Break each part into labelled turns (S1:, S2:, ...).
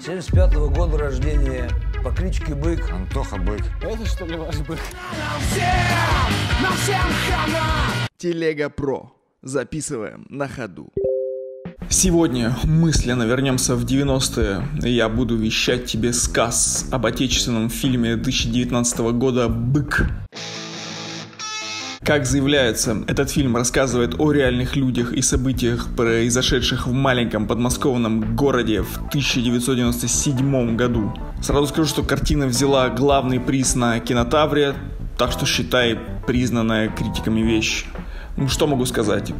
S1: 75 -го года рождения, по кличке Бык.
S2: Антоха Бык.
S3: Это что ли ваш Бык?
S4: Телега Про. Записываем на ходу.
S5: Сегодня мысленно вернемся в 90-е. Я буду вещать тебе сказ об отечественном фильме 2019 года «Бык». Как заявляется, этот фильм рассказывает о реальных людях и событиях, произошедших в маленьком подмосковном городе в 1997 году. Сразу скажу, что картина взяла главный приз на кинотавре, так что считай признанная критиками вещь. Ну что могу сказать?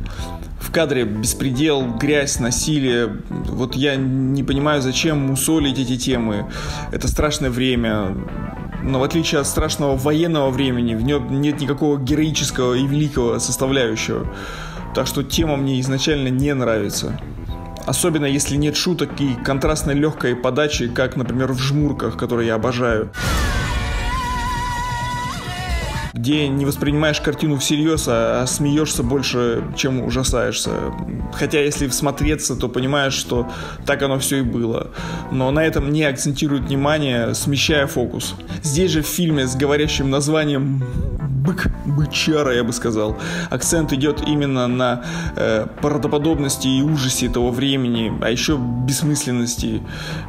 S5: В кадре беспредел, грязь, насилие. Вот я не понимаю, зачем мусолить эти темы. Это страшное время. Но в отличие от страшного военного времени, в нем нет никакого героического и великого составляющего. Так что тема мне изначально не нравится. Особенно если нет шуток и контрастной легкой подачи, как, например, в «Жмурках», которые я обожаю где не воспринимаешь картину всерьез, а, а смеешься больше, чем ужасаешься. Хотя, если всмотреться, то понимаешь, что так оно все и было. Но на этом не акцентирует внимание, смещая фокус. Здесь же в фильме с говорящим названием бык, бычара, я бы сказал. Акцент идет именно на э, правдоподобности и ужасе того времени, а еще бессмысленности,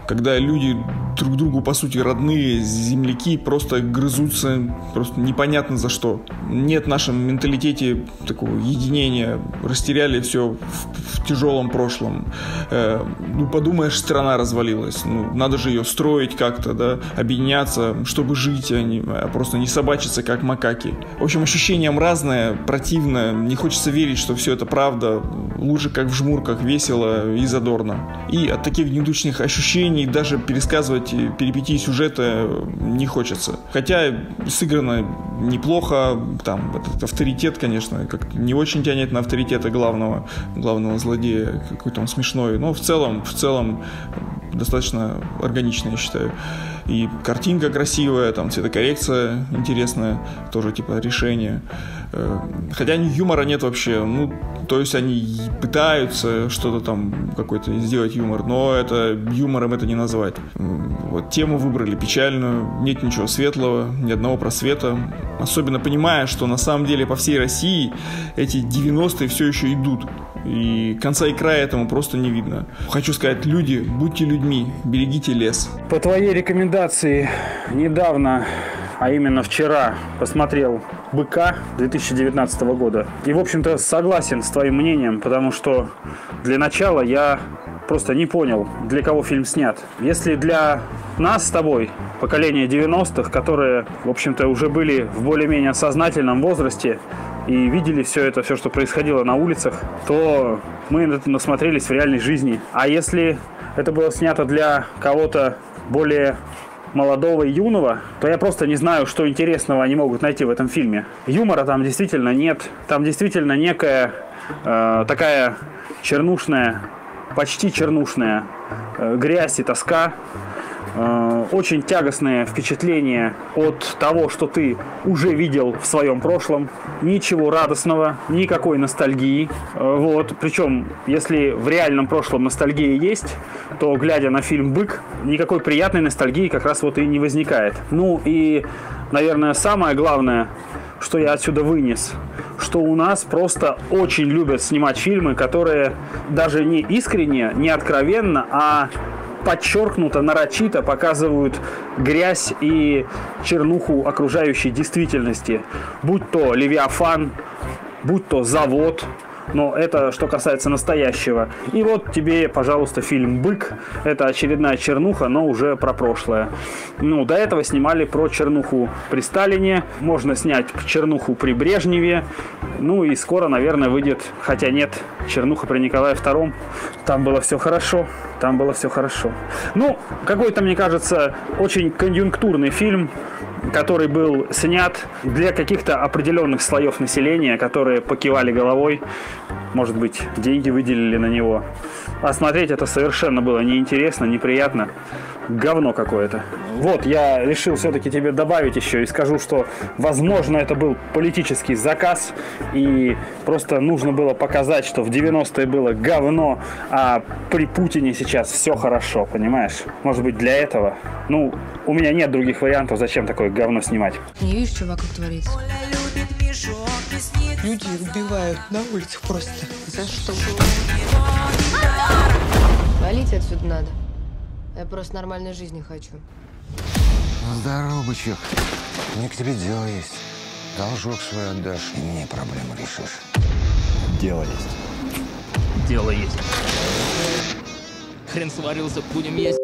S5: когда люди друг другу, по сути, родные, земляки, просто грызутся, просто непонятно за что. Нет в нашем менталитете такого единения, растеряли все в, в тяжелом прошлом. Э, ну, подумаешь, страна развалилась, ну, надо же ее строить как-то, да, объединяться, чтобы жить, а, не, а просто не собачиться, как макаки. В общем, ощущениям разное, противно, не хочется верить, что все это правда. Лучше как в жмурках, весело и задорно. И от таких недучных ощущений даже пересказывать перипетии сюжета не хочется. Хотя сыграно неплохо, там этот авторитет, конечно, как не очень тянет на авторитета главного, главного злодея, какой-то он смешной, но в целом, в целом достаточно органично, я считаю. И картинка красивая, там цветокоррекция интересная, тоже типа решение. Э, хотя юмора нет вообще, ну, то есть они пытаются что-то там какой-то сделать юмор, но это юмором это не назвать. Вот тему выбрали печальную, нет ничего светлого, ни одного просвета. Особенно понимая, что на самом деле по всей России эти 90-е все еще идут. И конца и края этому просто не видно. Хочу сказать, люди, будьте людьми, берегите лес.
S3: По твоей рекомендации, недавно, а именно вчера, посмотрел «Быка» 2019 года. И, в общем-то, согласен с твоим мнением, потому что для начала я просто не понял, для кого фильм снят. Если для нас с тобой, поколение 90-х, которые, в общем-то, уже были в более-менее сознательном возрасте, и видели все это, все, что происходило на улицах, то мы это насмотрелись в реальной жизни. А если это было снято для кого-то более молодого и юного, то я просто не знаю, что интересного они могут найти в этом фильме. Юмора там действительно нет. Там действительно некая э, такая чернушная, почти чернушная э, грязь и тоска, Э, очень тягостное впечатление от того, что ты уже видел в своем прошлом. Ничего радостного, никакой ностальгии. Э, вот. Причем, если в реальном прошлом ностальгия есть, то, глядя на фильм «Бык», никакой приятной ностальгии как раз вот и не возникает. Ну и, наверное, самое главное, что я отсюда вынес, что у нас просто очень любят снимать фильмы, которые даже не искренне, не откровенно, а подчеркнуто, нарочито показывают грязь и чернуху окружающей действительности. Будь то Левиафан, будь то завод, но это что касается настоящего. И вот тебе, пожалуйста, фильм «Бык». Это очередная чернуха, но уже про прошлое. Ну, до этого снимали про чернуху при Сталине, можно снять чернуху при Брежневе, ну и скоро, наверное, выйдет, хотя нет, чернуха при Николае II. Там было все хорошо, там было все хорошо. Ну, какой-то, мне кажется, очень конъюнктурный фильм, который был снят для каких-то определенных слоев населения, которые покивали головой может быть, деньги выделили на него. А смотреть это совершенно было неинтересно, неприятно. Говно какое-то. Вот, я решил все-таки тебе добавить еще и скажу, что, возможно, это был политический заказ, и просто нужно было показать, что в 90-е было говно, а при Путине сейчас все хорошо, понимаешь? Может быть, для этого? Ну, у меня нет других вариантов, зачем такое говно снимать.
S2: Не видишь, что вокруг творится?
S6: Люди убивают на улицах просто.
S2: За что? Валить отсюда надо. Я просто нормальной жизни хочу.
S7: Здорово, бычок. Мне к тебе дело есть. Должок свой отдашь, и мне проблемы решишь.
S8: Дело есть.
S9: Дело есть. Хрен сварился, будем есть.